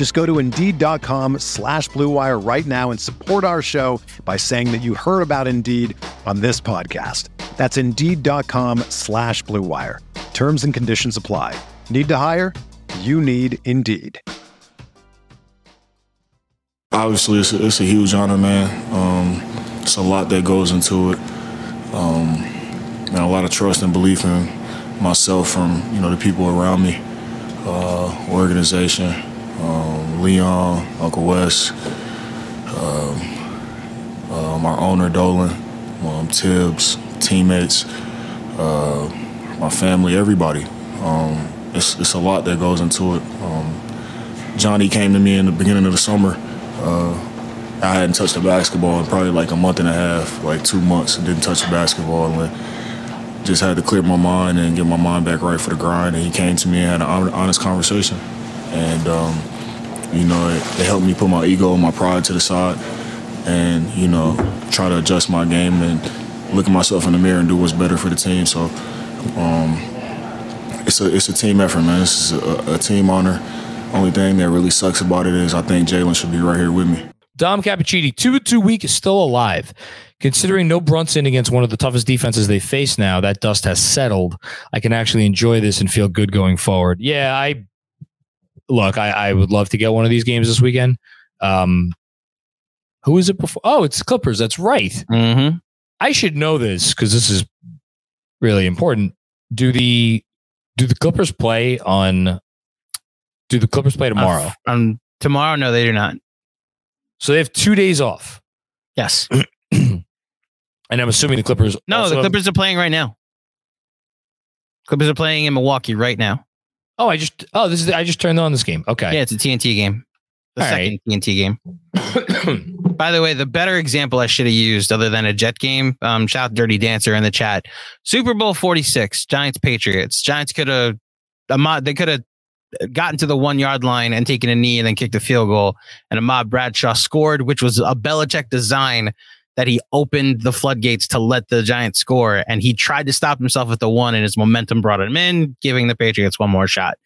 Just go to Indeed.com slash BlueWire right now and support our show by saying that you heard about Indeed on this podcast. That's Indeed.com slash BlueWire. Terms and conditions apply. Need to hire? You need Indeed. Obviously, it's a, it's a huge honor, man. Um, it's a lot that goes into it. Um, and a lot of trust and belief in myself from you know the people around me, uh, organization, um, Leon, Uncle Wes, um, um, our owner Dolan, um, Tibbs, teammates, uh, my family, everybody. Um, it's, it's a lot that goes into it. Um, Johnny came to me in the beginning of the summer. Uh, I hadn't touched a basketball in probably like a month and a half, like two months, didn't touch a basketball. And just had to clear my mind and get my mind back right for the grind. And he came to me and had an honest conversation. And, um, you know, it, it helped me put my ego and my pride to the side and, you know, try to adjust my game and look at myself in the mirror and do what's better for the team. So um, it's a it's a team effort, man. This is a, a team honor. Only thing that really sucks about it is I think Jalen should be right here with me. Dom Cappuccini, two two week is still alive. Considering no Brunson against one of the toughest defenses they face now, that dust has settled. I can actually enjoy this and feel good going forward. Yeah, I look, I, I would love to get one of these games this weekend. Um, who is it before? Oh, it's Clippers. That's right. Mm-hmm. I should know this because this is really important. Do the do the Clippers play on? Do the Clippers play tomorrow? Uh, um, tomorrow, no, they do not. So they have two days off. Yes. and I'm assuming the Clippers. No, the Clippers have, are playing right now. Clippers are playing in Milwaukee right now. Oh, I just oh this is I just turned on this game. Okay. Yeah, it's a TNT game. The All second right. TNT game. By the way, the better example I should have used other than a Jet game, um, shout Dirty Dancer in the chat. Super Bowl 46, Giants Patriots. Giants could have they could have gotten to the one yard line and taken a knee and then kicked a field goal. And Ahmad Bradshaw scored, which was a Belichick design that he opened the floodgates to let the Giants score. And he tried to stop himself at the one, and his momentum brought him in, giving the Patriots one more shot.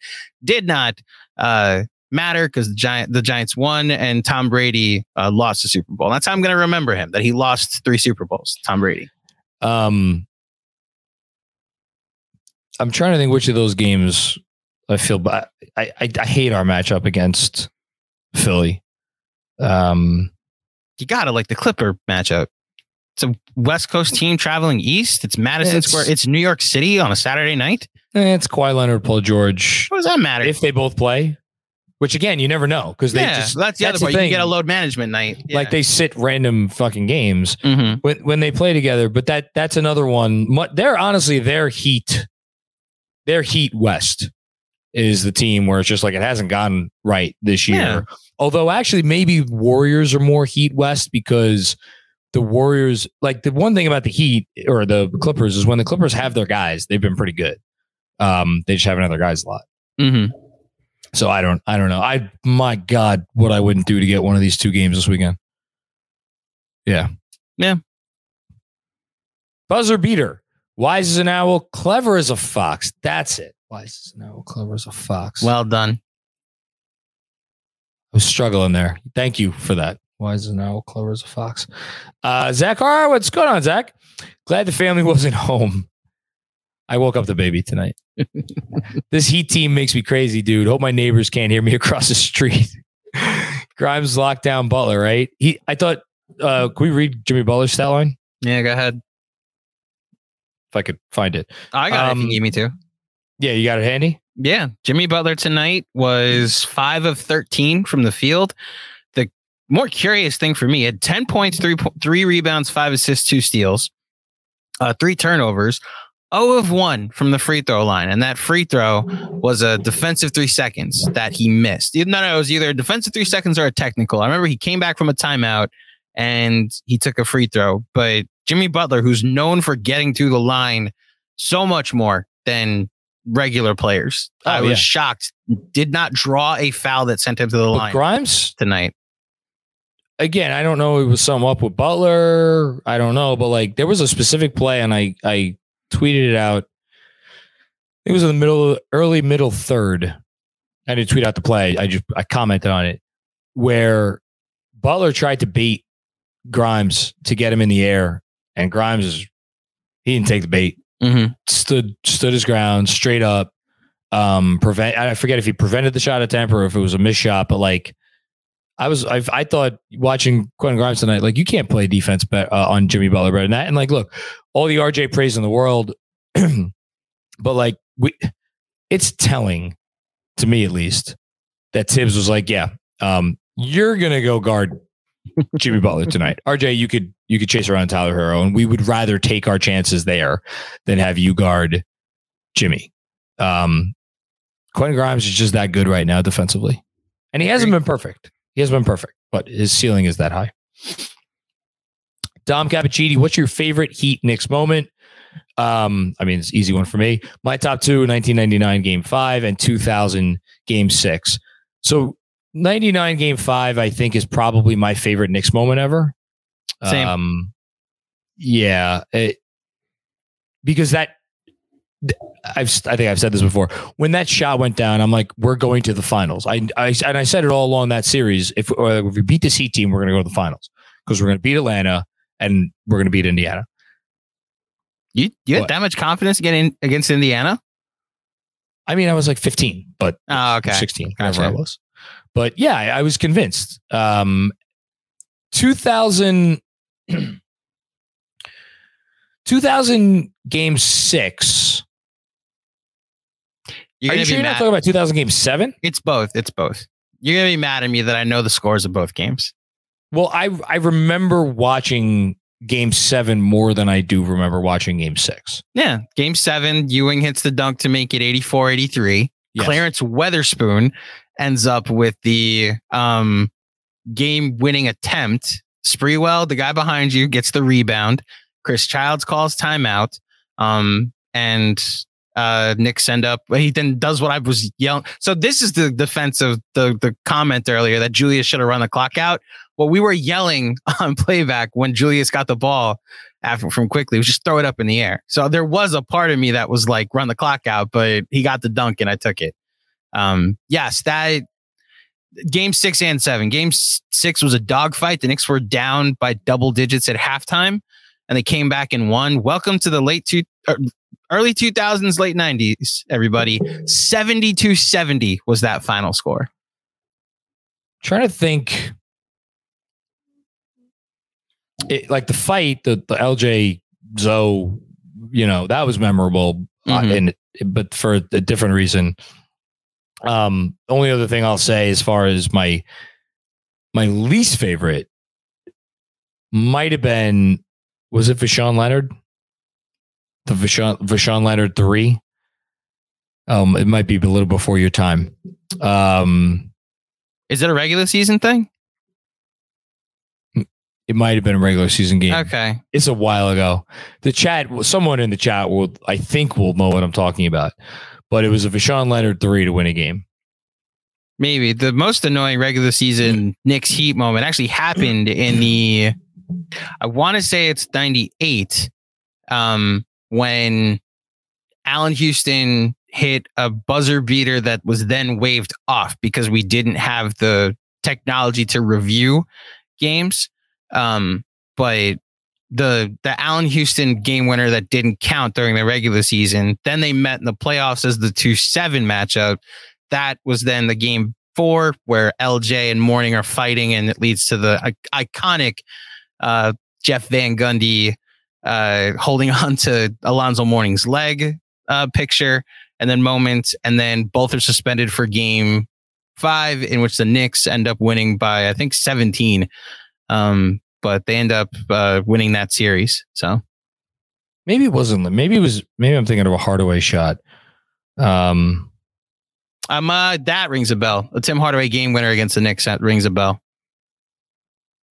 Did not uh, matter because the Giant the Giants won, and Tom Brady uh, lost the Super Bowl. That's how I'm going to remember him. That he lost three Super Bowls. Tom Brady. Um, I'm trying to think which of those games I feel, but I, I, I hate our matchup against Philly. Um, you got to like the Clipper matchup. It's a West Coast team traveling east. It's Madison It's- Square. It's New York City on a Saturday night. eh, it's Kawhi Leonard, Paul George. What does that matter? If they both play, which again, you never know because they yeah, just that's the other part. You thing. can get a load management night. like they sit random fucking games Mhm. when when they play together. But that that's another one. They're honestly their heat, their heat west is the team where it's just like it hasn't gone right this year. Yeah. Although actually maybe Warriors are more heat west because the Warriors like the one thing about the Heat or the Clippers is when the Clippers have their guys, they've been pretty good. Um, they just haven't had their guys a lot. Mhm. So I don't I don't know. I my God, what I wouldn't do to get one of these two games this weekend. Yeah. Yeah. Buzzer beater. Wise as an owl, clever as a fox. That's it. Wise as an owl, clever as a fox. Well done. I was struggling there. Thank you for that. Why is an owl, Clover's a fox. Uh, Zach R, what's going on, Zach? Glad the family wasn't home. I woke up the baby tonight. this Heat team makes me crazy, dude. Hope my neighbors can't hear me across the street. Grimes locked down Butler, right? He, I thought, uh, can we read Jimmy Butler's stat line? Yeah, go ahead. if I could find it. I got um, it. If you need me to. Yeah, you got it handy. Yeah, Jimmy Butler tonight was five of thirteen from the field. The more curious thing for me had ten points, three three rebounds, five assists, two steals, uh, three turnovers. 0 of 1 from the free throw line. And that free throw was a defensive three seconds that he missed. No, no, it was either a defensive three seconds or a technical. I remember he came back from a timeout and he took a free throw. But Jimmy Butler, who's known for getting to the line so much more than regular players, oh, I was yeah. shocked. Did not draw a foul that sent him to the but line. Grimes tonight. Again, I don't know. It was something up with Butler. I don't know, but like there was a specific play, and I I tweeted it out. It was in the middle, early middle third. I didn't tweet out the play. I just I commented on it where Butler tried to beat Grimes to get him in the air, and Grimes is he didn't take the bait. Mm-hmm. Stood stood his ground straight up. Um, prevent. I forget if he prevented the shot attempt or if it was a miss shot, but like I was, I, I thought watching Quentin Grimes tonight, like you can't play defense bet, uh, on Jimmy Butler better than that. And like, look, all the RJ praise in the world, but like we, it's telling to me at least that Tibbs was like, yeah, um, you're gonna go guard Jimmy Butler tonight. RJ, you could you could chase around Tyler Herro, and we would rather take our chances there than have you guard Jimmy. Um, Quentin Grimes is just that good right now defensively, and he hasn't been perfect. He hasn't been perfect, but his ceiling is that high. Dom Cappuccini, what's your favorite Heat Knicks moment? Um, I mean, it's easy one for me. My top two: 1999 Game Five and 2000 Game Six. So 99 game five, I think, is probably my favorite Knicks moment ever. Same. Um, yeah. It, because that, I've, I think I've said this before. When that shot went down, I'm like, we're going to the finals. I, I and I said it all along that series. If, if we beat the C team, we're going to go to the finals because we're going to beat Atlanta and we're going to beat Indiana. You you had that much confidence getting against Indiana? I mean, I was like 15, but oh, okay. 16, whatever I was. But yeah, I, I was convinced. Um, 2000, 2000 game six. You're Are you sure you're not talking about 2000 game seven? It's both. It's both. You're gonna be mad at me that I know the scores of both games. Well, I I remember watching game seven more than I do remember watching game six. Yeah. Game seven, Ewing hits the dunk to make it 84 83. Yes. Clarence Weatherspoon ends up with the um, game winning attempt. Sprewell, the guy behind you, gets the rebound. Chris Childs calls timeout. Um, and uh, Nick send up. He then does what I was yelling. So this is the defense of the the comment earlier that Julius should have run the clock out. Well, we were yelling on playback when Julius got the ball after from Quickley was just throw it up in the air. So there was a part of me that was like run the clock out, but he got the dunk and I took it. Um, yes, that game six and seven. Game six was a dogfight. The Knicks were down by double digits at halftime, and they came back and won. Welcome to the late two, er, early 2000s, late 90s, everybody. 72 70 was that final score. Trying to think. It, like the fight, the, the LJ Zo, you know, that was memorable, uh, mm-hmm. uh, and but for a different reason. Um, only other thing I'll say as far as my my least favorite might have been was it Voshon Lenard? The Voshon, Voshon Lenard three. Um, it might be a little before your time. Um, is it a regular season thing? It might have been a regular season game. Okay, it's a while ago. The chat, someone in the chat will, I think, will know what I'm talking about but it was a Voshon Lenard three to win a game. Maybe the most annoying regular season Knicks Heat moment actually happened in the, I want to say it's 98, um, when Allan Houston hit a buzzer beater that was then waved off because we didn't have the technology to review games. Um, but the the Allan Houston game winner that didn't count during the regular season. Then they met in the playoffs as the two seven matchup. That was then the game four where LJ and Mourning are fighting, and it leads to the iconic uh, Jeff Van Gundy uh, holding on to Alonzo Mourning's leg uh, picture, and then moment, and then both are suspended for game five, in which the Knicks end up winning by I think 17. Um, but they end up uh, winning that series. So maybe it wasn't. Maybe it was. Maybe I'm thinking of a Hardaway shot. Um, um, uh, that rings a bell. A Tim Hardaway game winner against the Knicks that rings a bell.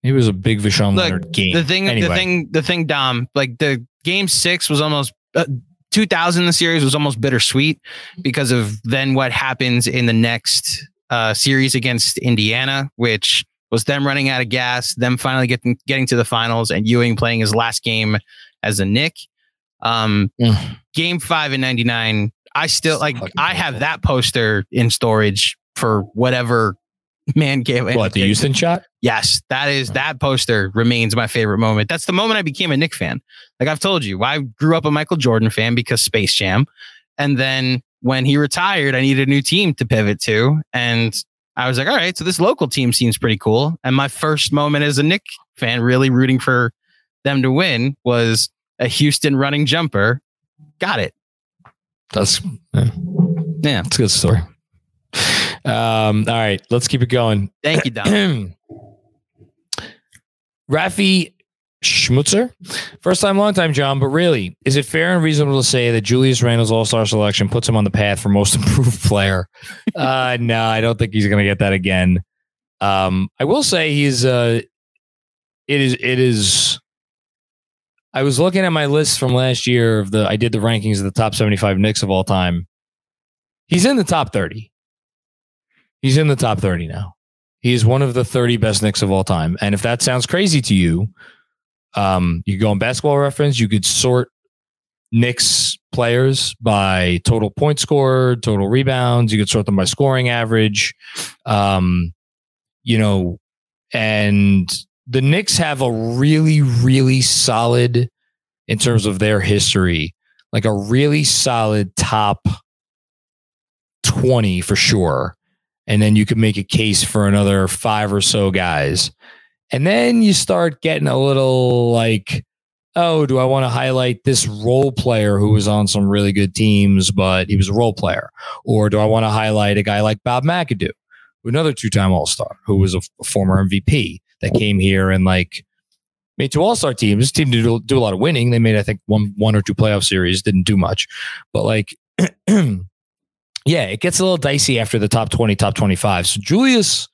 It was a big Vashon Look, Leonard game. The thing, Anyway. the thing, the thing, Dom. Like the game six was almost. Uh, 2000 the series was almost bittersweet because of then what happens in the next uh, series against Indiana, which was them running out of gas, them finally getting getting to the finals, and Ewing playing his last game as a Nick. Um, Mm. game five in '99, I still like. I have that poster in storage for whatever man gave what the Houston shot? Yes, that is that poster remains my favorite moment. That's the moment I became a Nick fan. Like I've told you, I grew up a Michael Jordan fan because Space Jam, and then when he retired, I needed a new team to pivot to, and I was like, all right, so this local team seems pretty cool. And my first moment as a Nick fan, really rooting for them to win, was a Houston running jumper. Got it. That's yeah, Yeah. that's a good story. Um, all right, let's keep it going. Thank you, Don. Rafi Schmutzer, first time, long time, John. But really, is it fair and reasonable to say that Julius Randle's All Star selection puts him on the path for most improved player? uh, no, I don't think he's going to get that again. Um, I will say he's. Uh, it is. It is. I was looking at my list from last year of the. I did the rankings of the top seventy-five Knicks of all time. He's in the top thirty. He's in the top thirty now. He is one of the 30 best Knicks of all time. And if that sounds crazy to you, um, you go on basketball reference, you could sort Knicks players by total point scored, total rebounds. You could sort them by scoring average. Um, you know, and the Knicks have a really, really solid, in terms of their history, like a really solid top 20 for sure and then you could make a case for another five or so guys. And then you start getting a little like, oh, do I want to highlight this role player who was on some really good teams, but he was a role player? Or do I want to highlight a guy like Bob McAdoo, another two time All Star, who was a, former MVP that came here and like made two All Star teams. Team did do, do a lot of winning. They made, I think, one one or two playoff series, didn't do much. But like, yeah, it gets a little dicey after the top 20, top 25. So Julius,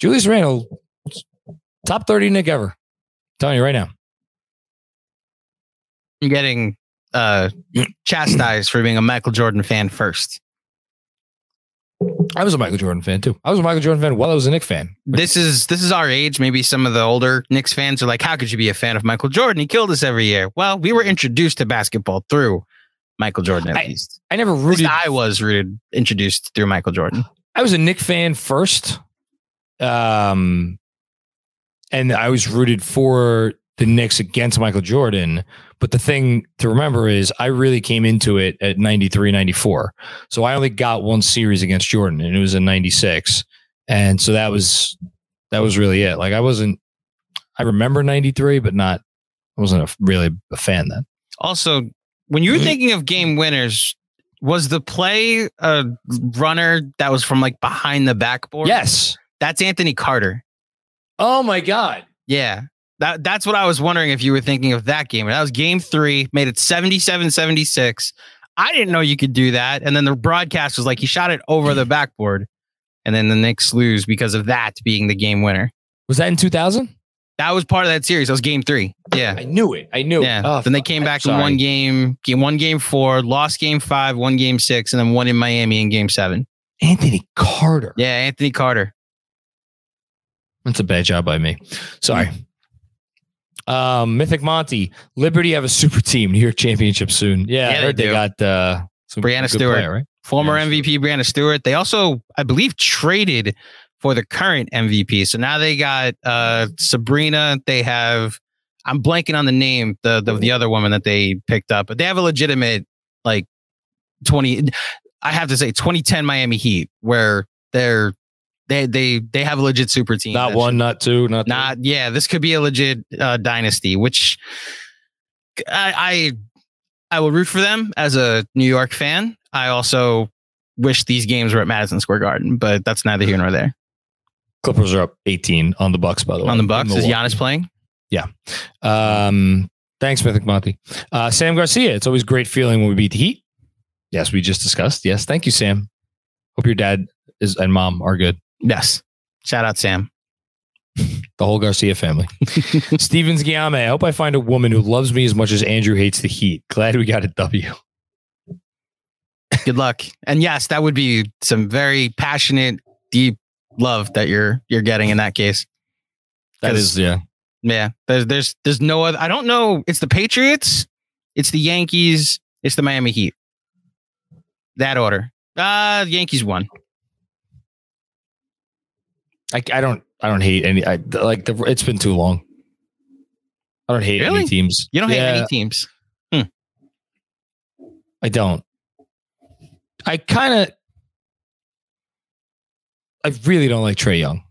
Julius Randle, top 30 Nick ever. I'm telling you right now. I'm getting uh, chastised for being a Michael Jordan fan first. I was a Michael Jordan fan too. I was a Michael Jordan fan while I was a Nick fan. this is this is our age. Maybe some of the older Knicks fans are like, "How could you be a fan of Michael Jordan? He killed us every year." Well, we were introduced to basketball through Michael Jordan. At I- least, I never rooted. I was rooted, introduced through Michael Jordan. I was a Nick fan first. Um, and I was rooted for the Knicks against Michael Jordan. But the thing to remember is I really came into it at 93, 94. So I only got one series against Jordan and it was in 96. And so that was, that was really it. Like I wasn't, I remember 93, but not, I wasn't a, really a fan then. Also, when you were mm-hmm. thinking of game winners, was the play a runner that was from like behind the backboard? Yes. that's Anthony Carter. Oh my God. Yeah. That, that's what I was wondering if you were thinking of that game. That was game three, made it 77 76. I didn't know you could do that. And then the broadcast was like, he shot it over the backboard. And then the Knicks lose because of that being the game winner. Was that in 2000? That was part of that series. That was game three. Yeah. I knew it. I knew Yeah. it. Oh, then they came back sorry. won game, game one game four, lost game five, one game six, and then one in Miami in game seven. Anthony Carter. Yeah, Anthony Carter. That's a bad job by me. Sorry. Um, Mythic Monty, Liberty have a super team, New York Championship soon. Yeah, Yeah, I they heard they, do. got uh, some Breanna good Stewart. player, right? former Yeah, MVP Breanna Stewart. They also, I believe, traded for the current MVP. So now they got uh, Sabrina. They have, I'm blanking on the name, the, the the other woman that they picked up, but they have a legitimate like 20. I have to say 2010 Miami Heat, where they're they they they have a legit super team. Not one, not two, not three. not yeah this could be a legit uh, dynasty which I, I I will root for them as a New York fan. I also wish these games were at Madison Square Garden, but that's neither here nor there. Clippers are up 18 on the Bucks, by the way. On the Bucks, is. Giannis playing? Yeah. Um, thanks, Mythic Monty. Uh, Sam Garcia. It's always great feeling when we beat the Heat. Yes, we just discussed. Yes, thank you, Sam. Hope your dad is and mom are good. Yes. Shout out Sam. The whole Garcia family. Stevens Guillaume. I hope I find a woman who loves me as much as Andrew hates the Heat. Glad we got a W. Good luck. And yes, that would be some very passionate, deep love that you're you're getting in that case. That is, yeah. Yeah. There's there's there's no other I don't know. It's the Patriots, it's the Yankees, it's the Miami Heat. That order. Uh Yankees won. I, I don't I don't hate any. I like the. It's been too long. I don't hate Really? any teams. You don't Yeah, hate any teams. I don't. I kind of. I really don't like Trae Young.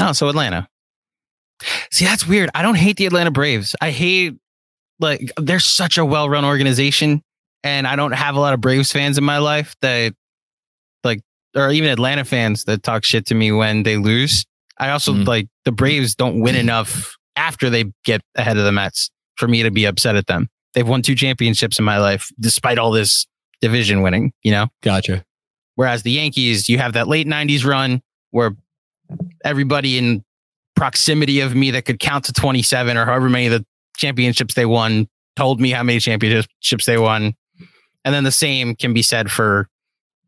Oh, so Atlanta. See, that's weird. I don't hate the Atlanta Braves. I hate like they're such a well-run organization, and I don't have a lot of Braves fans in my life that or even Atlanta fans that talk shit to me when they lose. I also Mhm. like the Braves don't win enough after they get ahead of the Mets for me to be upset at them. They've won two championships in my life, despite all this division winning. You know. Gotcha. Whereas the Yankees, you have that late 90s run where everybody in proximity of me that could count to 27 or however many of the championships they won told me how many championships they won. And then the same can be said for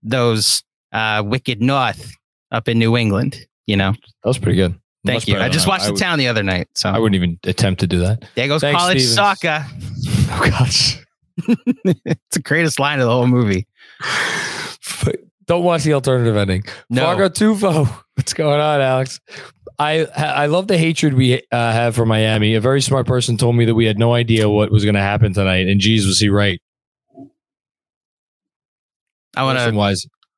those uh, wicked North up in New England. You know, That was pretty good. thank Much you. I just watched I the would- town the other night. So I wouldn't even attempt to do that. there goes Thanks, college Stevens. soccer. Oh gosh. it's the greatest line of the whole movie. But don't watch the alternative ending. No. Fargo Tufo. What's going on, Alex? I I love the hatred we uh, have for Miami. A very smart person told me that we had no idea what was going to happen tonight, and geez, was he right? I want to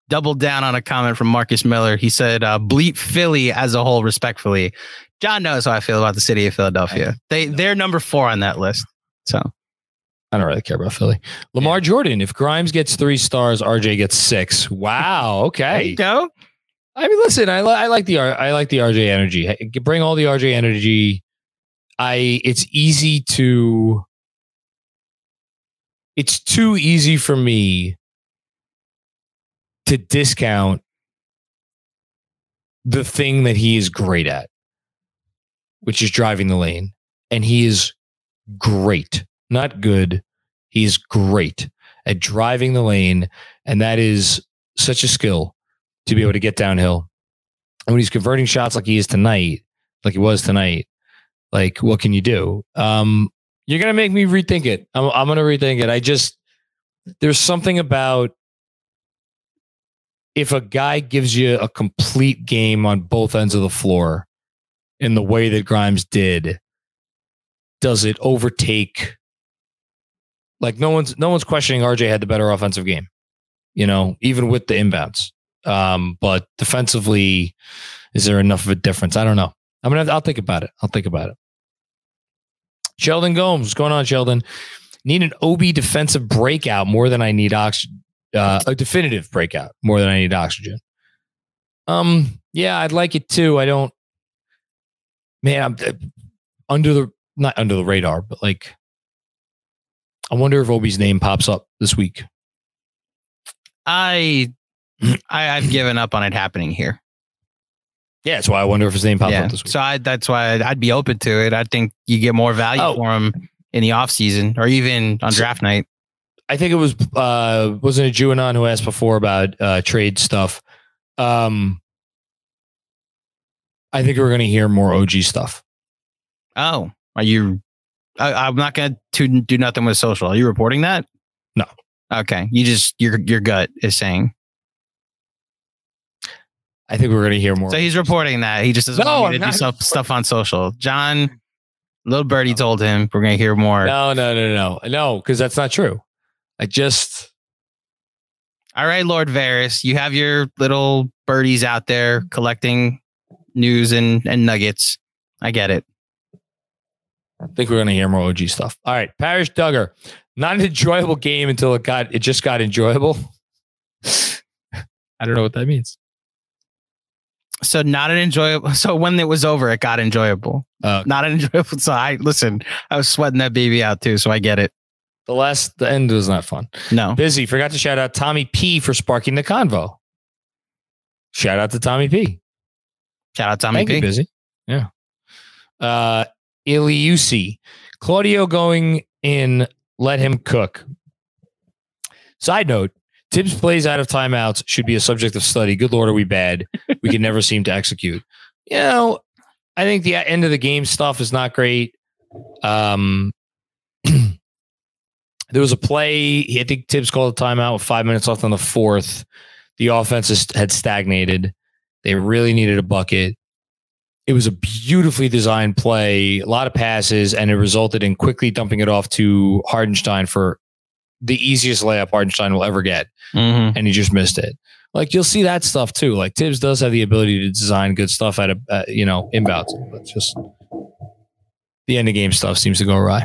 Person wise. double down on a comment from Marcus Miller. He said, uh, "Bleep Philly as a whole, respectfully." John knows how I feel about the city of Philadelphia. They they're number four on that list. So I don't really care about Philly. Lamar Jordan. If Grimes gets three stars, RJ gets six. Wow. there Okay. you go. I mean, listen, I, li- I like the R- I like the RJ energy. Bring all the RJ energy. I it's easy to it's too easy for me to discount the thing that he is great at, which is driving the lane. And he is great, not good. He's great at driving the lane. And that is such a skill to be able to get downhill. And when he's converting shots like he is tonight, like he was tonight, like what can you do? Um, you're gonna make me rethink it. I'm, I'm gonna rethink it. I just there's something about if a guy gives you a complete game on both ends of the floor in the way that Grimes did, does it overtake? Like no one's no one's questioning RJ had the better offensive game, you know, even with the inbounds. Um, but defensively, is there enough of a difference? I don't know. I'm gonna. I'll think about it. I'll think about it. Sheldon Gomes, what's going on, Sheldon? Need an Obi defensive breakout more than I need oxygen. Uh, a definitive breakout more than I need oxygen. Um, yeah, I'd like it too. I don't. Man, I'm uh, under the not under the radar, but like, I wonder if Obi's name pops up this week. I, I I've given up on it happening here. Yeah, that's why I wonder if his name pops yeah. up this week. So I, that's why I'd, I'd be open to it. I think you get more value Oh. for him in the off season or even on draft night. I think it was uh wasn't it Juanon who asked before about uh trade stuff. Um I think we're gonna hear more OG stuff. Oh, are you? I, I'm not going to do nothing with social. Are you reporting that? No. Okay. You just your your gut is saying. I think we're gonna hear more. So he's reporting that he just doesn't No, want me to do stuff stuff on social. John, little birdie told him we're going to hear more. no, no, no, no, no, because that's not true. I just All right, Lord Varys, you have your little birdies out there collecting news and and nuggets. I get it. I think we're going to hear more OG stuff. All right, Parish Duggar, not an enjoyable game until it got it just got enjoyable. I don't know what that means. So not an enjoyable. So when it was over, it got enjoyable. Uh, Not an enjoyable. So I listen. I was sweating that baby out too, so I get it. The last, the end was not fun. No, Busy. Forgot to shout out Tommy P for sparking the convo. Shout out to Tommy P. shout out Tommy Thank P. you, Busy. Yeah. Uh, Iliusi. Claudio going in, let him cook. Side note, Tibbs plays out of timeouts should be a subject of study. Good Lord, are we bad? We can never seem to execute. You know, I think the end of the game stuff is not great. Um, there was a play. I think Tibbs called a timeout with five minutes left on the fourth. The offense had stagnated. They really needed a bucket. It was a beautifully designed play, a lot of passes, and it resulted in quickly dumping it off to Hartenstein for the easiest layup Hartenstein will ever get, Mhm. and he just missed it. Like you'll see that stuff too. Like Tibbs does have the ability to design good stuff at a uh, you know inbounds, but just the end of game stuff seems to go awry.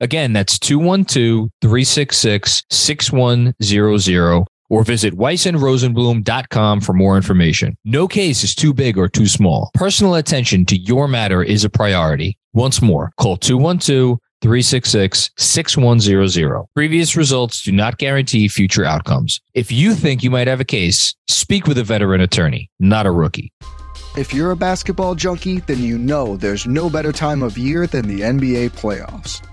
212-366-6100. Again, that's 212-366-6100 or visit weissandrosenbloom.com for more information. No case is too big or too small. Personal attention to your matter is a priority. Once more, call 212 366 6100. Previous results do not guarantee future outcomes. If you think you might have a case, speak with a veteran attorney, not a rookie. If you're a basketball junkie, then you know there's no better time of year than the NBA playoffs.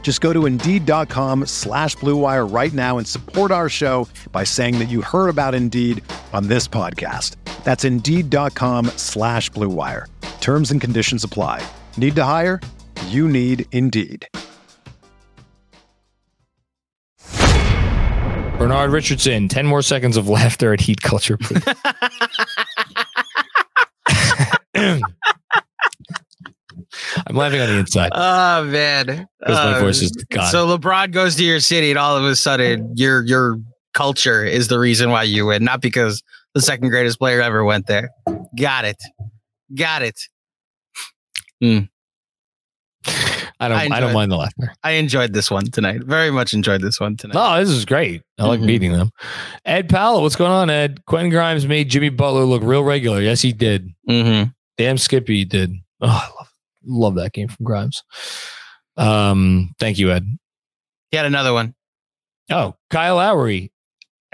Just go to Indeed.com slash BlueWire right now and support our show by saying that you heard about Indeed on this podcast. That's Indeed.com slash BlueWire. Terms and conditions apply. Need to hire? You need Indeed. Bernard Richardson, 10 more seconds of laughter at heat culture, please. I'm laughing on the inside. Oh man, Because my Uh, voice is gone. So LeBron goes to your city, and all of a sudden, your your culture is the reason why you win, not because the second greatest player ever went there. Got it. Got it. I don't. I I, don't mind the laughter. I enjoyed this one tonight. Very much enjoyed this one tonight. No, this is great. I like Mhm. beating them. Ed Powell, what's going on, Ed? Quentin Grimes made Jimmy Butler look real regular. Yes, he did. Mm-hmm. Damn Skippy did. Oh, I love, love that game from Grimes. Um, thank you, Ed. He had another one. Oh, Kyle Lowry,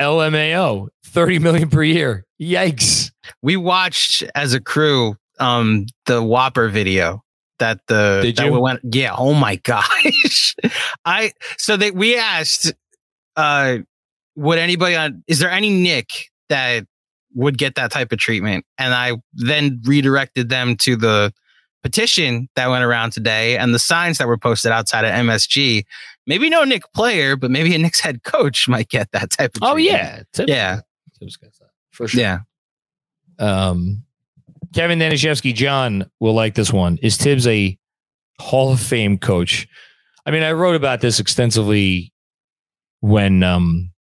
LMAO, 30 million per year. Yikes. We watched as a crew um the Whopper video that the Did that you? we went yeah oh my gosh I so they we asked uh would anybody on is there any Nick that would get that type of treatment and I then redirected them to the petition that went around today and the signs that were posted outside of MSG maybe no Nick player but maybe a Knicks head coach might get that type of Oh, treatment. yeah. Tibbs- yeah Tibbs gets that, For sure. yeah Um, Kevin Danishevsky, John will like this one. Is Tibbs a Hall of Fame coach? I mean, I wrote about this extensively when um,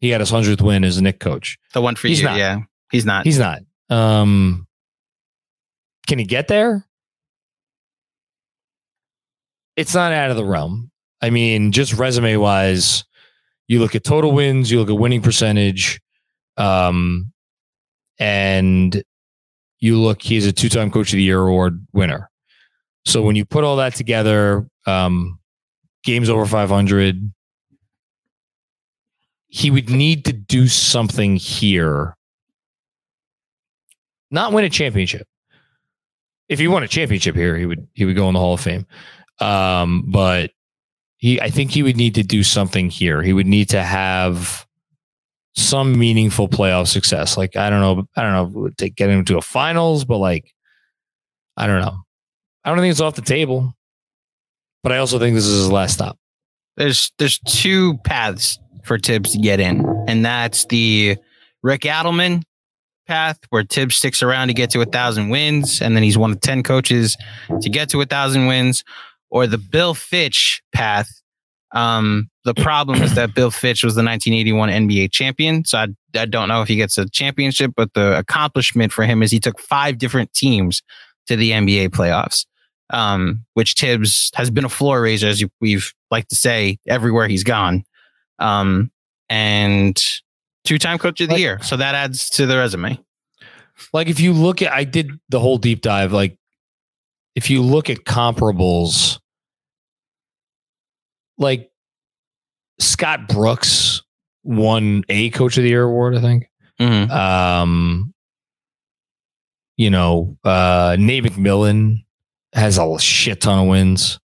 he had his hundredth win as a Nick coach. the one for He's you not. yeah he's not He's not. Um, can he get there? It's not out of the realm. I mean, just resume wise, you look at total wins, you look at winning percentage, um, and you look, he's a two time coach of the year award winner. So when you put all that together, um, games over 500, he would need to do something here not win a championship. If he won a championship here, he would he would go in the Hall of Fame. Um, but he, I think he would need to do something here. He would need to have some meaningful playoff success. Like I don't know, I don't know, would get him to a finals, but like I don't know. I don't think it's off the table. But I also think this is his last stop. there's there's two paths for Tibbs to get in, and that's the Rick Adelman path, where Tibbs sticks around to get to a thousand wins, and then he's one of ten coaches to get to a thousand wins, or the Bill Fitch path. Um, the problem is that Bill Fitch was the 1981 NBA champion, so I, I don't know if he gets a championship, but the accomplishment for him is he took five different teams to the NBA playoffs um, which Tibbs has been a floor raiser, as we've like to say, everywhere he's gone. Um, and two time coach of the Like- year. So that adds to the resume. Like if you look at, I did the whole deep dive. Like if you look at comparables, like Scott Brooks won a Coach of the Year award, I think. Mhm. Um, you know, uh, Nate McMillan has a shit ton of wins.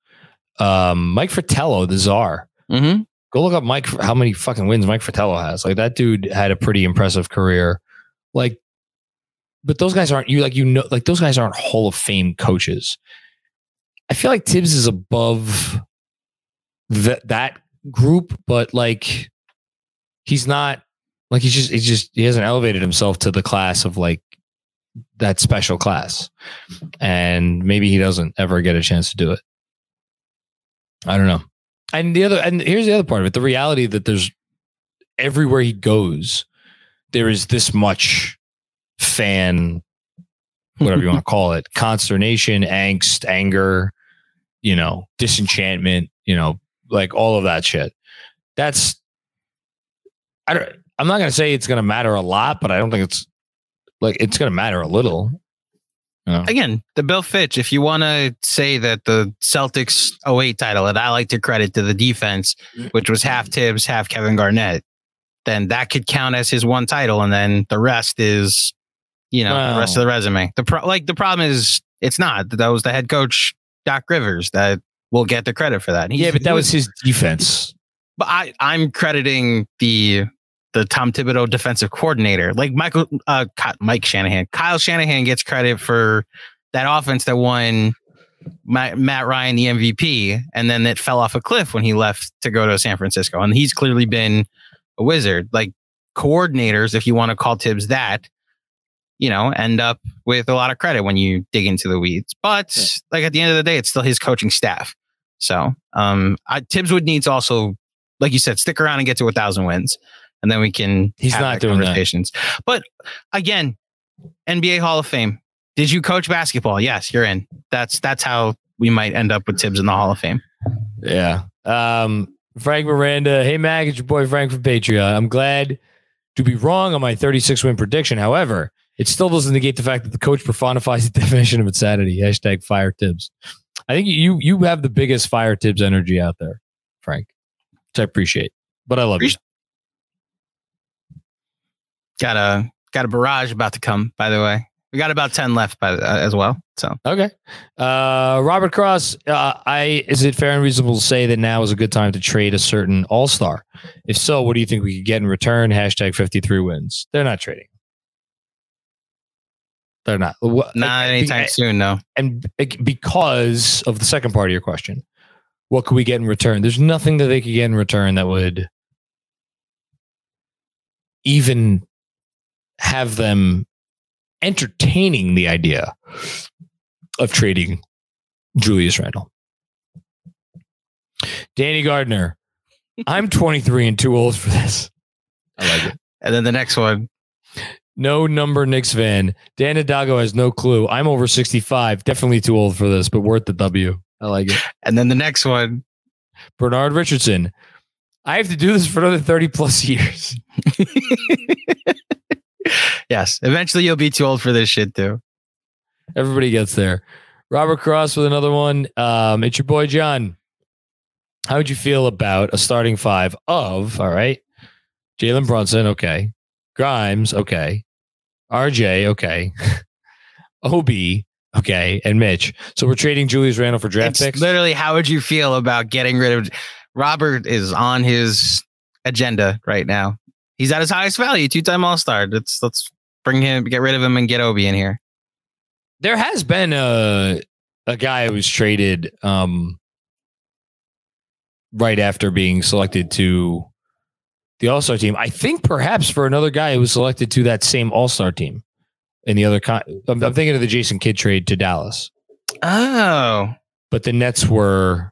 Um, Mike Fratello, the czar. Mm-hmm. Go look up Mike. How many fucking wins Mike Fratello has? Like that dude had a pretty impressive career. Like, but those guys aren't you like you know like those guys aren't Hall of Fame coaches. I feel like Tibbs is above that that group, but like he's not like he's just he's just he hasn't elevated himself to the class of like that special class, and maybe he doesn't ever get a chance to do it. I don't know. And the other, and here's the other part of it: the reality that there's everywhere he goes, there is this much fan, whatever you want to call it, consternation, angst, anger, you know, disenchantment, you know, like all of that shit. That's, I don't, I'm not going to say it's going to matter a lot, but I don't think it's like it's going to matter a little. You know? Again, the Bill Fitch, if you want to say that the Celtics 08 title that I like to credit to the defense, mm. which was half Tibbs, half Kevin Garnett, then that could count as his one title. And then the rest is, you know, the rest of the resume. The pro- like the problem is it's not. That was the head coach, Doc Rivers, that will get the credit for that. yeah, but that he was his defense. but I, I'm crediting the the Tom Thibodeau defensive coordinator, like Michael uh, Mike Shanahan. Kyle Shanahan gets credit for that offense that won Ma- Matt Ryan the MVP, and then it fell off a cliff when he left to go to San Francisco. And he's clearly been a wizard. Like coordinators, if you want to call Tibbs that, you know, end up with a lot of credit when you dig into the weeds. But like at the end of the day, it's still his coaching staff. So um, I, Tibbs would need to also like you said, stick around and get to a thousand wins, and then we can. He's not that doing that. conversations. But again, NBA Hall of Fame. Did you coach basketball? Yes, you're in. That's that's how we might end up with Tibbs in the Hall of Fame. Yeah. Um, Frank Miranda. Hey, Mag, it's your boy Frank from Patreon. I'm glad to be wrong on my 36 win prediction. However, it still doesn't negate the fact that the coach personifies the definition of insanity. Hashtag fire Tibbs. I think you you have the biggest fire Tibbs energy out there, Frank, which I appreciate. But I love you. Got a got a barrage about to come. By the way, we got about ten left by the, uh, as well. So Okay. Uh, Robert Cross, uh, I is it fair and reasonable to say that now is a good time to trade a certain all star? If so, what do you think we could get in return? Hashtag 53 wins. They're not trading. They're not. Not and- anytime and- soon. No. And because of the second part of your question, what could we get in return? There's nothing that they could get in return that would even have them entertaining the idea of trading Julius Randle. Danny Gardner, I'm 23 and too old for this. I like it. And then the next one. No number Knicks fan. Dan Hidalgo has no clue. I'm over 65. Definitely too old for this, but worth the W. I like it. And then the next one. Bernard Richardson. I have to do this for another 30 plus years. yes. Eventually you'll be too old for this shit too. Everybody gets there. Robert Cross with another one. Um, it's your boy John. How would you feel about a starting five of, all right, Jalen Brunson, okay, Grimes, okay, RJ, okay, Obi, okay, and Mitch. So we're trading Julius Randle for draft It's picks. literally how would you feel about getting rid of Robert is on his agenda right now. He's at his highest value, two time all star. Let's let's bring him, get rid of him and get Obi in here. there has been a a guy who was traded um right after being selected to the All Star team. I think perhaps for another guy who was selected to that same All Star team. In the other, con- I'm, I'm thinking of the Jason Kidd trade to Dallas, Oh. but the Nets were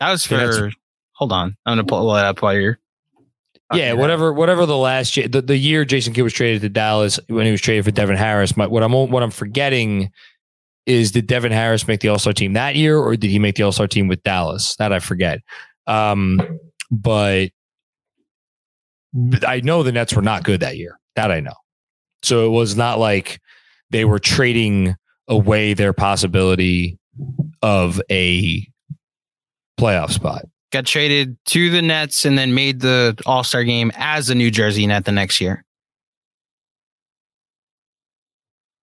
That was for hold on. I'm gonna pull that up while you're yeah whatever whatever the last Ja- the, the year Jason Kidd was traded to Dallas when he was traded for Devin Harris. My, what I'm what I'm forgetting is did Devin Harris make the All Star team that year or did he make the All Star team with Dallas? That I forget. Um, but I know the Nets were not good that year. That I know. So it was not like they were trading away their possibility of a playoff spot. got traded to the Nets and then made the All Star game as a New Jersey Net the next year.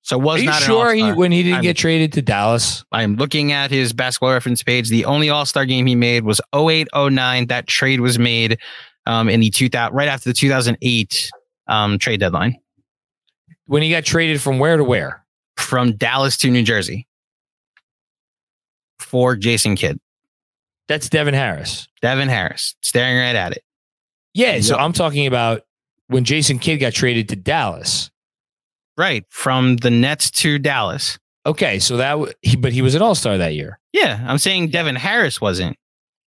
So was Are you not sure he when he didn't I'm- get traded to Dallas? I'm looking at his basketball reference page. The only All Star game he made was 08 09. That trade was made um, in the 2000 right after the 2008 um, trade deadline When he got traded from where to where? from Dallas to New Jersey for Jason Kidd. That's Devin Harris. Devin Harris staring right at it. Yeah, so I'm talking about when Jason Kidd got traded to Dallas. Right. From the Nets to Dallas. Okay, so that w- he, but he was an All Star that year. Yeah. I'm saying Devin Harris wasn't.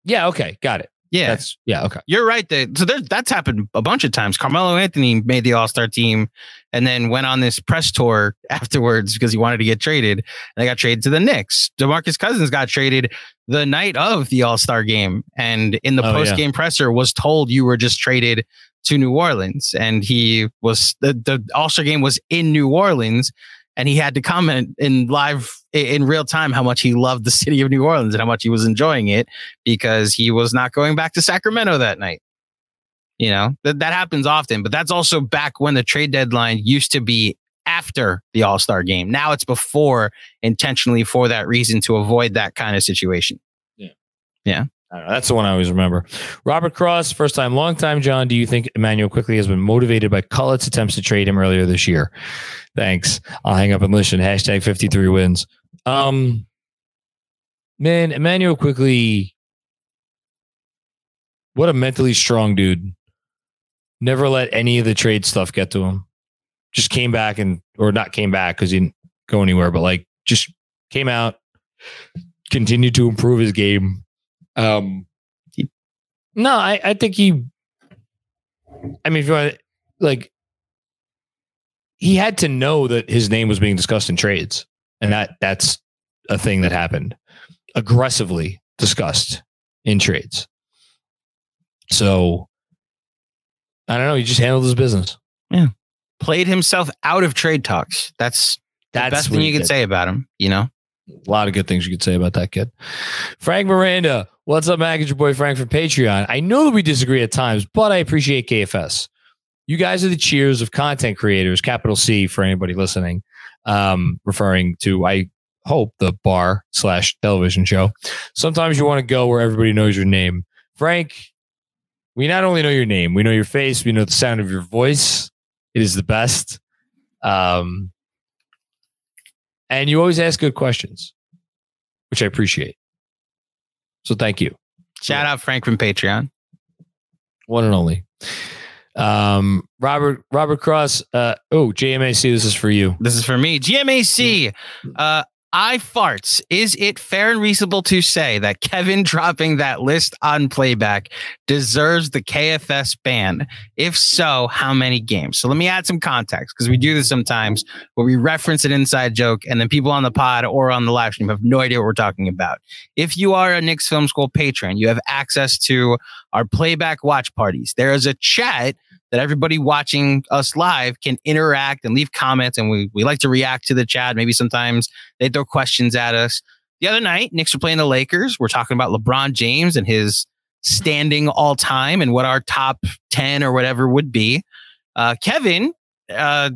Yeah, okay, got it. Yeah. That's yeah, okay. You're right. That so there's that's happened a bunch of times. Carmelo Anthony made the All Star team, and then went on this press tour afterwards because he wanted to get traded. And they got traded to the Knicks. Demarcus Cousins got traded the night of the All Star game, and in the Oh, post game presser was told you were just traded to New Orleans, and he was the the All Star game was in New Orleans. And he had to comment in live in real time how much he loved the city of New Orleans and how much he was enjoying it because he was not going back to Sacramento that night. You know, that, that happens often, but that's also back when the trade deadline used to be after the All Star game. Now it's before intentionally for that reason to avoid that kind of situation. Yeah. don't know, that's the one I always remember. Robert Cross, first time, long time, John. Do you think Immanuel Quickley has been motivated by Cullett's attempts to trade him earlier this year? Thanks. I'll hang up and listen. Hashtag 53 wins. Um, man, Immanuel Quickley, what a mentally strong dude. Never let any of the trade stuff get to him. Just came back and, or not came back because he didn't go anywhere, but like just came out, continued to improve his game. Um, no, I, I think he. I mean, if you want, like, he had to know that his name was being discussed in trades. and that that's a thing that happened aggressively discussed in trades. So I don't know. He just handled his business. Yeah, played himself out of trade talks. That's that's the best thing you can did. say about him. You know. A lot of good things you could say about that kid. Frank Miranda, what's up, Mac? It's your boy Frank from Patreon. I know that we disagree at times, but I appreciate KFS. You guys are the cheers of content creators, capital C for anybody listening, um, referring to, I hope, the bar slash television show. Sometimes you want to go where everybody knows your name. Frank, we not only know your name, we know your face, we know the sound of your voice. It is the best. Um, and you always ask good questions, which I appreciate. So thank you, Shout out Frank from Patreon. one and only. Um, Robert Robert Cross. Uh, oh, JMAC, this is for you. This is for me. JMAC. Uh, I farts. Is it fair and reasonable to say that Kevin dropping that list on playback deserves the KFS ban? If so, how many games? So let me add some context because we do this sometimes where we reference an inside joke and then people on the pod or on the live stream have no idea what we're talking about. If you are a Knicks Film School patron, you have access to our playback watch parties. There is a chat that everybody watching us live can interact and leave comments. And we, we like to react to the chat. Maybe sometimes they throw questions at us. The other night, Knicks were playing the Lakers. We're talking about LeBron James and his standing all time and what our top 10 or whatever would be. Uh, Kevin, uh,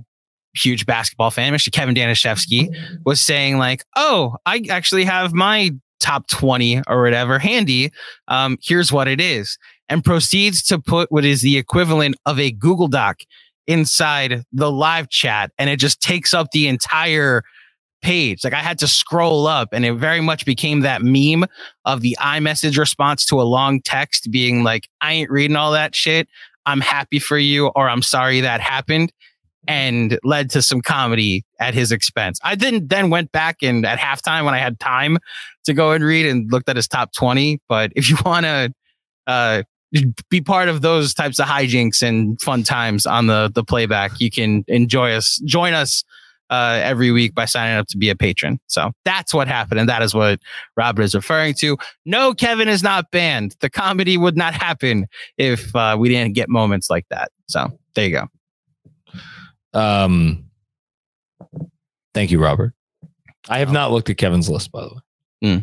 huge basketball fan, Mr. Kevin Danishevsky, was saying, like, oh, I actually have my top 20 or whatever handy. Um, here's what it is and proceeds to put what is the equivalent of a Google Doc inside the live chat. And it just takes up the entire page. Like I had to scroll up and it very much became that meme of the iMessage response to a long text being like, I ain't reading all that shit. I'm happy for you or I'm sorry that happened and led to some comedy at his expense. I didn't then went back and at halftime when I had time to go and read and looked at his top 20. But if you want to uh, be part of those types of hijinks and fun times on the the playback, you can enjoy us, join us uh, every week by signing up to be a patron. So that's what happened, and that is what Robert is referring to. No, Kevin is not banned. The comedy would not happen if uh, we didn't get moments like that. So there you go. Um, thank you, Robert. I have not looked at Kevin's list, by the way. Hmm.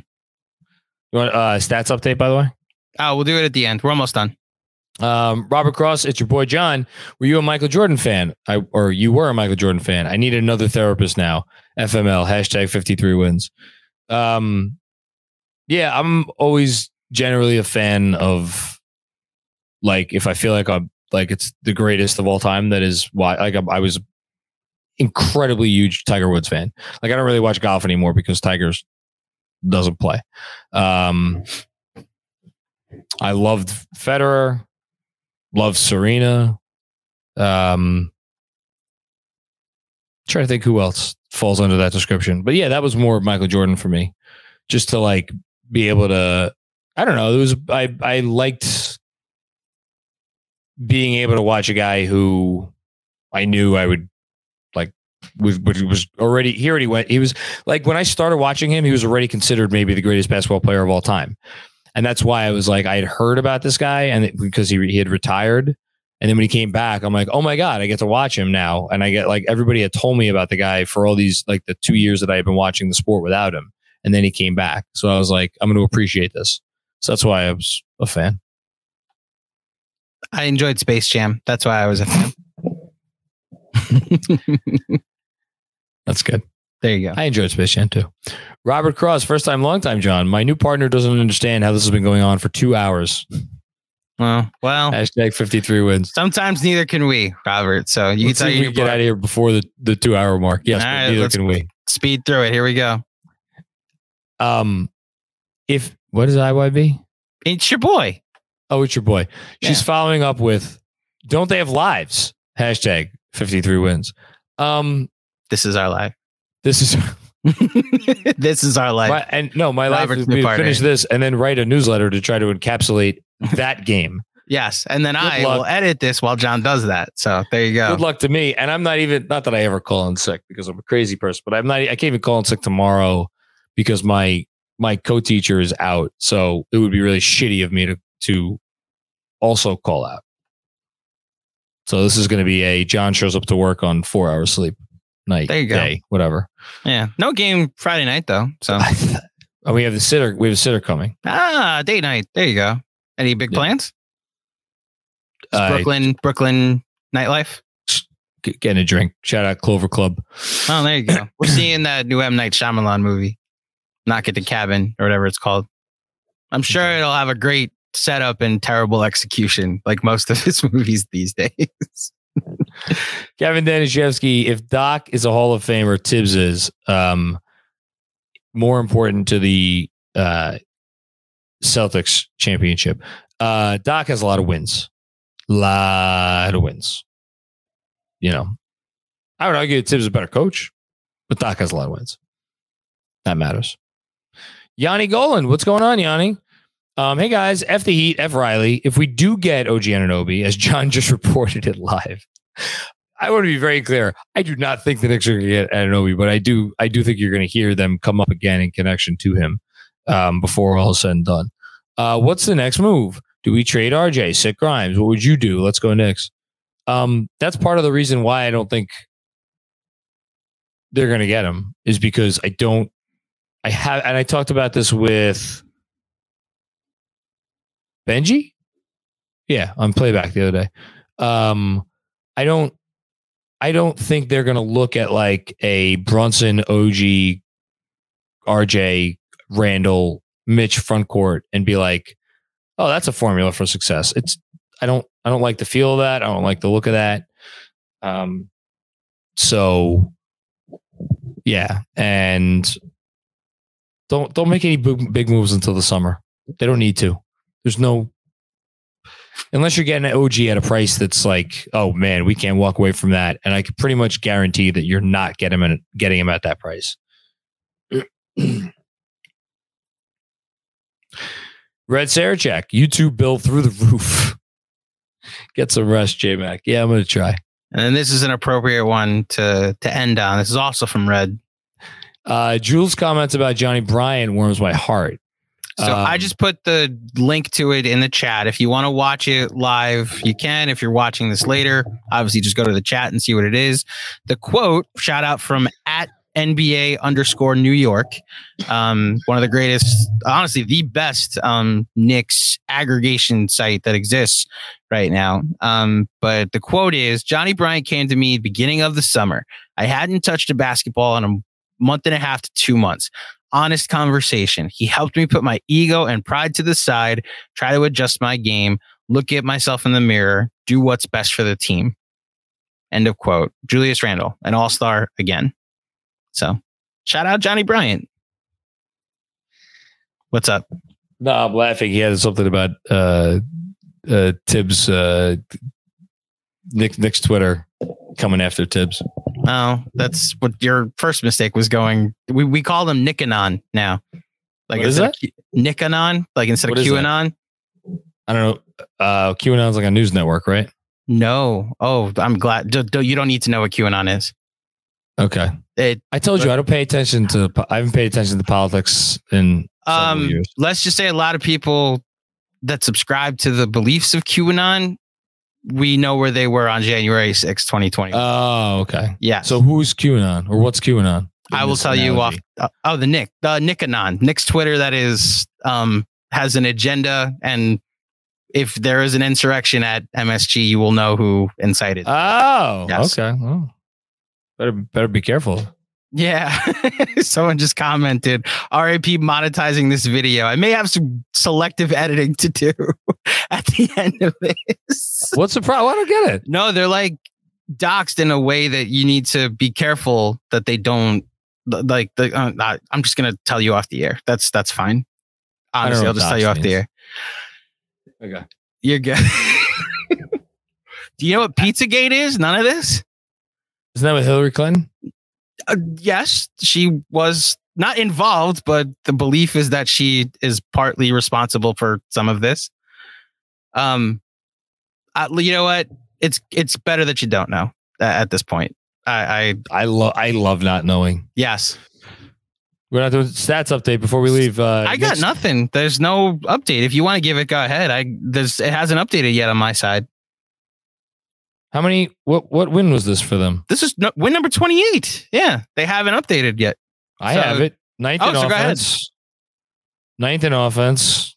You want uh, stats update, by the way? Oh, we'll do it at the end. We're almost done. Um, Robert Cross, it's your boy John. Were you a Michael Jordan fan? I or you were a Michael Jordan fan? I need another therapist now. FML hashtag fifty three wins. Um, yeah, I'm always generally a fan of like if I feel like I'm like it's the greatest of all time. That is why like I, I was incredibly huge Tiger Woods fan. Like I don't really watch golf anymore because Tiger's doesn't play. Um, I loved Federer, loved Serena. Um, trying to think who else falls under that description, but yeah, that was more Michael Jordan for me. Just to like be able to, I don't know. It was I I liked being able to watch a guy who I knew I would like was was- already he already went he was like when I started watching him he was already considered maybe the greatest basketball player of all time and that's why I was like I had heard about this guy and it, because he he had retired and then when he came back I'm like oh my god I get to watch him now and I get like everybody had told me about the guy for all these like the 2 years that I had been watching the sport without him and then he came back so I was like I'm going to appreciate this so that's why I was a fan I enjoyed Space Jam. That's why I was a fan. that's good there you go. I enjoyed Space Jam too. Robert Cross, first time, long time, John. My new partner doesn't understand how this has been going on for two hours. Well, well, Hashtag 53 wins. sometimes neither can we, Robert. So you Let's can tell you we get out of here before the, the two hour mark. Yes, right, neither can we. speed through it. Here we go. Um, if what is IYB? It's your boy. Oh, it's your boy. She's Yeah. following up with, don't they have lives? Hashtag 53 wins. Um, This is our life. this is this is our life. my, and no, my life Robert's is new we finish this and then write a newsletter to try to encapsulate that game. Yes, and then Good I luck. will edit this while John does that. So there you go. Good luck to me. And I'm not even not that I ever call in sick because I'm a crazy person, but I'm not. I can't even call in sick tomorrow because my my co-teacher is out. So it would be really shitty of me to to also call out. So this is going to be a John shows up to work on four hours sleep night, There you go. day, whatever. Yeah, no game Friday night though. So Oh, we have the sitter. We have a sitter coming. ah, date night. There you go. Any big Yeah. plans? I- Brooklyn, Brooklyn nightlife. Getting a drink. Shout out Clover Club. Oh, there you go. We're seeing that new M Night Shyamalan movie, Knock at the Cabin or whatever it's called. I'm sure Okay. it'll have a great setup and terrible execution, like most of his movies these days. Kevin Danishevsky, if Doc is a Hall of Famer, Tibbs is um, more important to the uh, Celtics championship. Uh, Doc has a lot of wins, lot of wins. You know, I would argue that Tibbs is a better coach, but Doc has a lot of wins. That matters. Yanni Golan, what's going on, Yanni? Um, hey guys, F the Heat, F Riley. If we do get OG Anunoby, as John just reported it live, I want to be very clear. I do not think the Knicks are going to get Anunoby, but I do. I do think you're going to hear them come up again in connection to him um, before all is said and done. Uh, what's the next move? Do we trade RJ? Sick Grimes. What would you do? Let's go Knicks. Um, that's part of the reason why I don't think they're going to get him is because I don't. I have, and I talked about this with Benji. Yeah, on playback the other day. Um, I don't I don't think they're going to look at like a Brunson, OG, RJ, Randle, Mitch front court and be like, "Oh, that's a formula for success." It's I don't I don't like the feel of that. I don't like the look of that. Um so yeah, and don't don't make any big, big moves until the summer. They don't need to. There's no unless you're getting an OG at a price that's like, oh man, we can't walk away from that. And I can pretty much guarantee that you're not getting him at, getting him at that price. Red Sarachek, YouTube bill through the roof. Get some rest, J Mac. Yeah, I'm gonna try. And then this is an appropriate one to to end on. This is also from Red. Uh, Jules' comments about Johnnie Bryant warms my heart. So I Um, just put the link to it in the chat. If you want to watch it live, you can. If you're watching this later, obviously just go to the chat and see what it is. The quote, shout out from at NBA underscore New York. Um, one of the greatest, honestly, the best um, Knicks aggregation site that exists right now. Um, but the quote is Johnnie Bryant came to me beginning of the summer. I hadn't touched a basketball in a month and a half to two months honest conversation. He helped me put my ego and pride to the side, try to adjust my game, look at myself in the mirror, do what's best for the team. End of quote. Julius Randle, an all star again. So shout out Johnnie Bryant. What's up? No, I'm laughing. He had something about uh, uh, Tibbs, uh, Nick, Knicks Twitter coming after Tibbs. Oh, that's what your first mistake was going. We, we call them Nikanon now. Like What is Q- Nikanon, like instead What of that? QAnon. I don't know. Uh, QAnon's like a news network, right? No. Oh, I'm glad. D- d- you don't need to know what QAnon is. Okay. It I told you I don't pay attention to. I haven't paid attention to politics in um, years. let's just say a lot of people that subscribe to the beliefs of QAnon, we know where they were on January 6, 2020. Oh, okay. yeah. So who's QAnon or what's QAnon? I will tell you off. Uh, oh, the Nick, the Nikanon, Knicks Twitter that is um has an agenda, and if there is an insurrection at MSG, you will know who incited. Oh, Yes. okay. Well, better better be careful. Yeah, someone just commented, "RAP monetizing this video." I may have some selective editing to do at the end of this. What's the problem? I don't get it. No, they're like doxed in a way that you need to be careful that they don't like the uh, I'm just going to tell you off the air. That's that's fine. Honestly, I'll just tell you dox off the air. Okay. You're good. Do you know what Pizzagate is? None of this? Isn't that with Hillary Clinton? Uh, yes, she was not involved, but the belief is that she is partly responsible for some of this. Um Uh, you know what? It's it's better that you don't know uh, at this point. I, I love I love not knowing. Yes. We're not doing stats update before we leave. Uh, I got nothing. There's no update. If you want to give it, go ahead. I there's it hasn't updated yet on my side. How many? What what win was this for them? This is no, win number 28. Yeah, they haven't updated yet. I so, have it. Ninth oh, in so offense. Ninth in offense.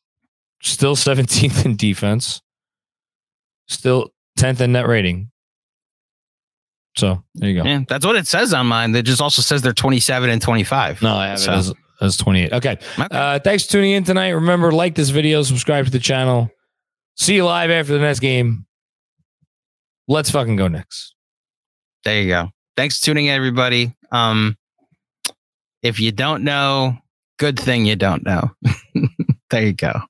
Still 17th in defense. Still 10th in net rating. So there you go. Yeah, that's what it says on mine. It just also says they're 27 and 25. No, I have so. it as, as 28. Okay. okay. Uh, thanks for tuning in tonight. Remember, like this video, subscribe to the channel. See you live after the next game. Let's fucking go Knicks. There you go. Thanks for tuning in, everybody. Um, if you don't know, good thing you don't know. there you go.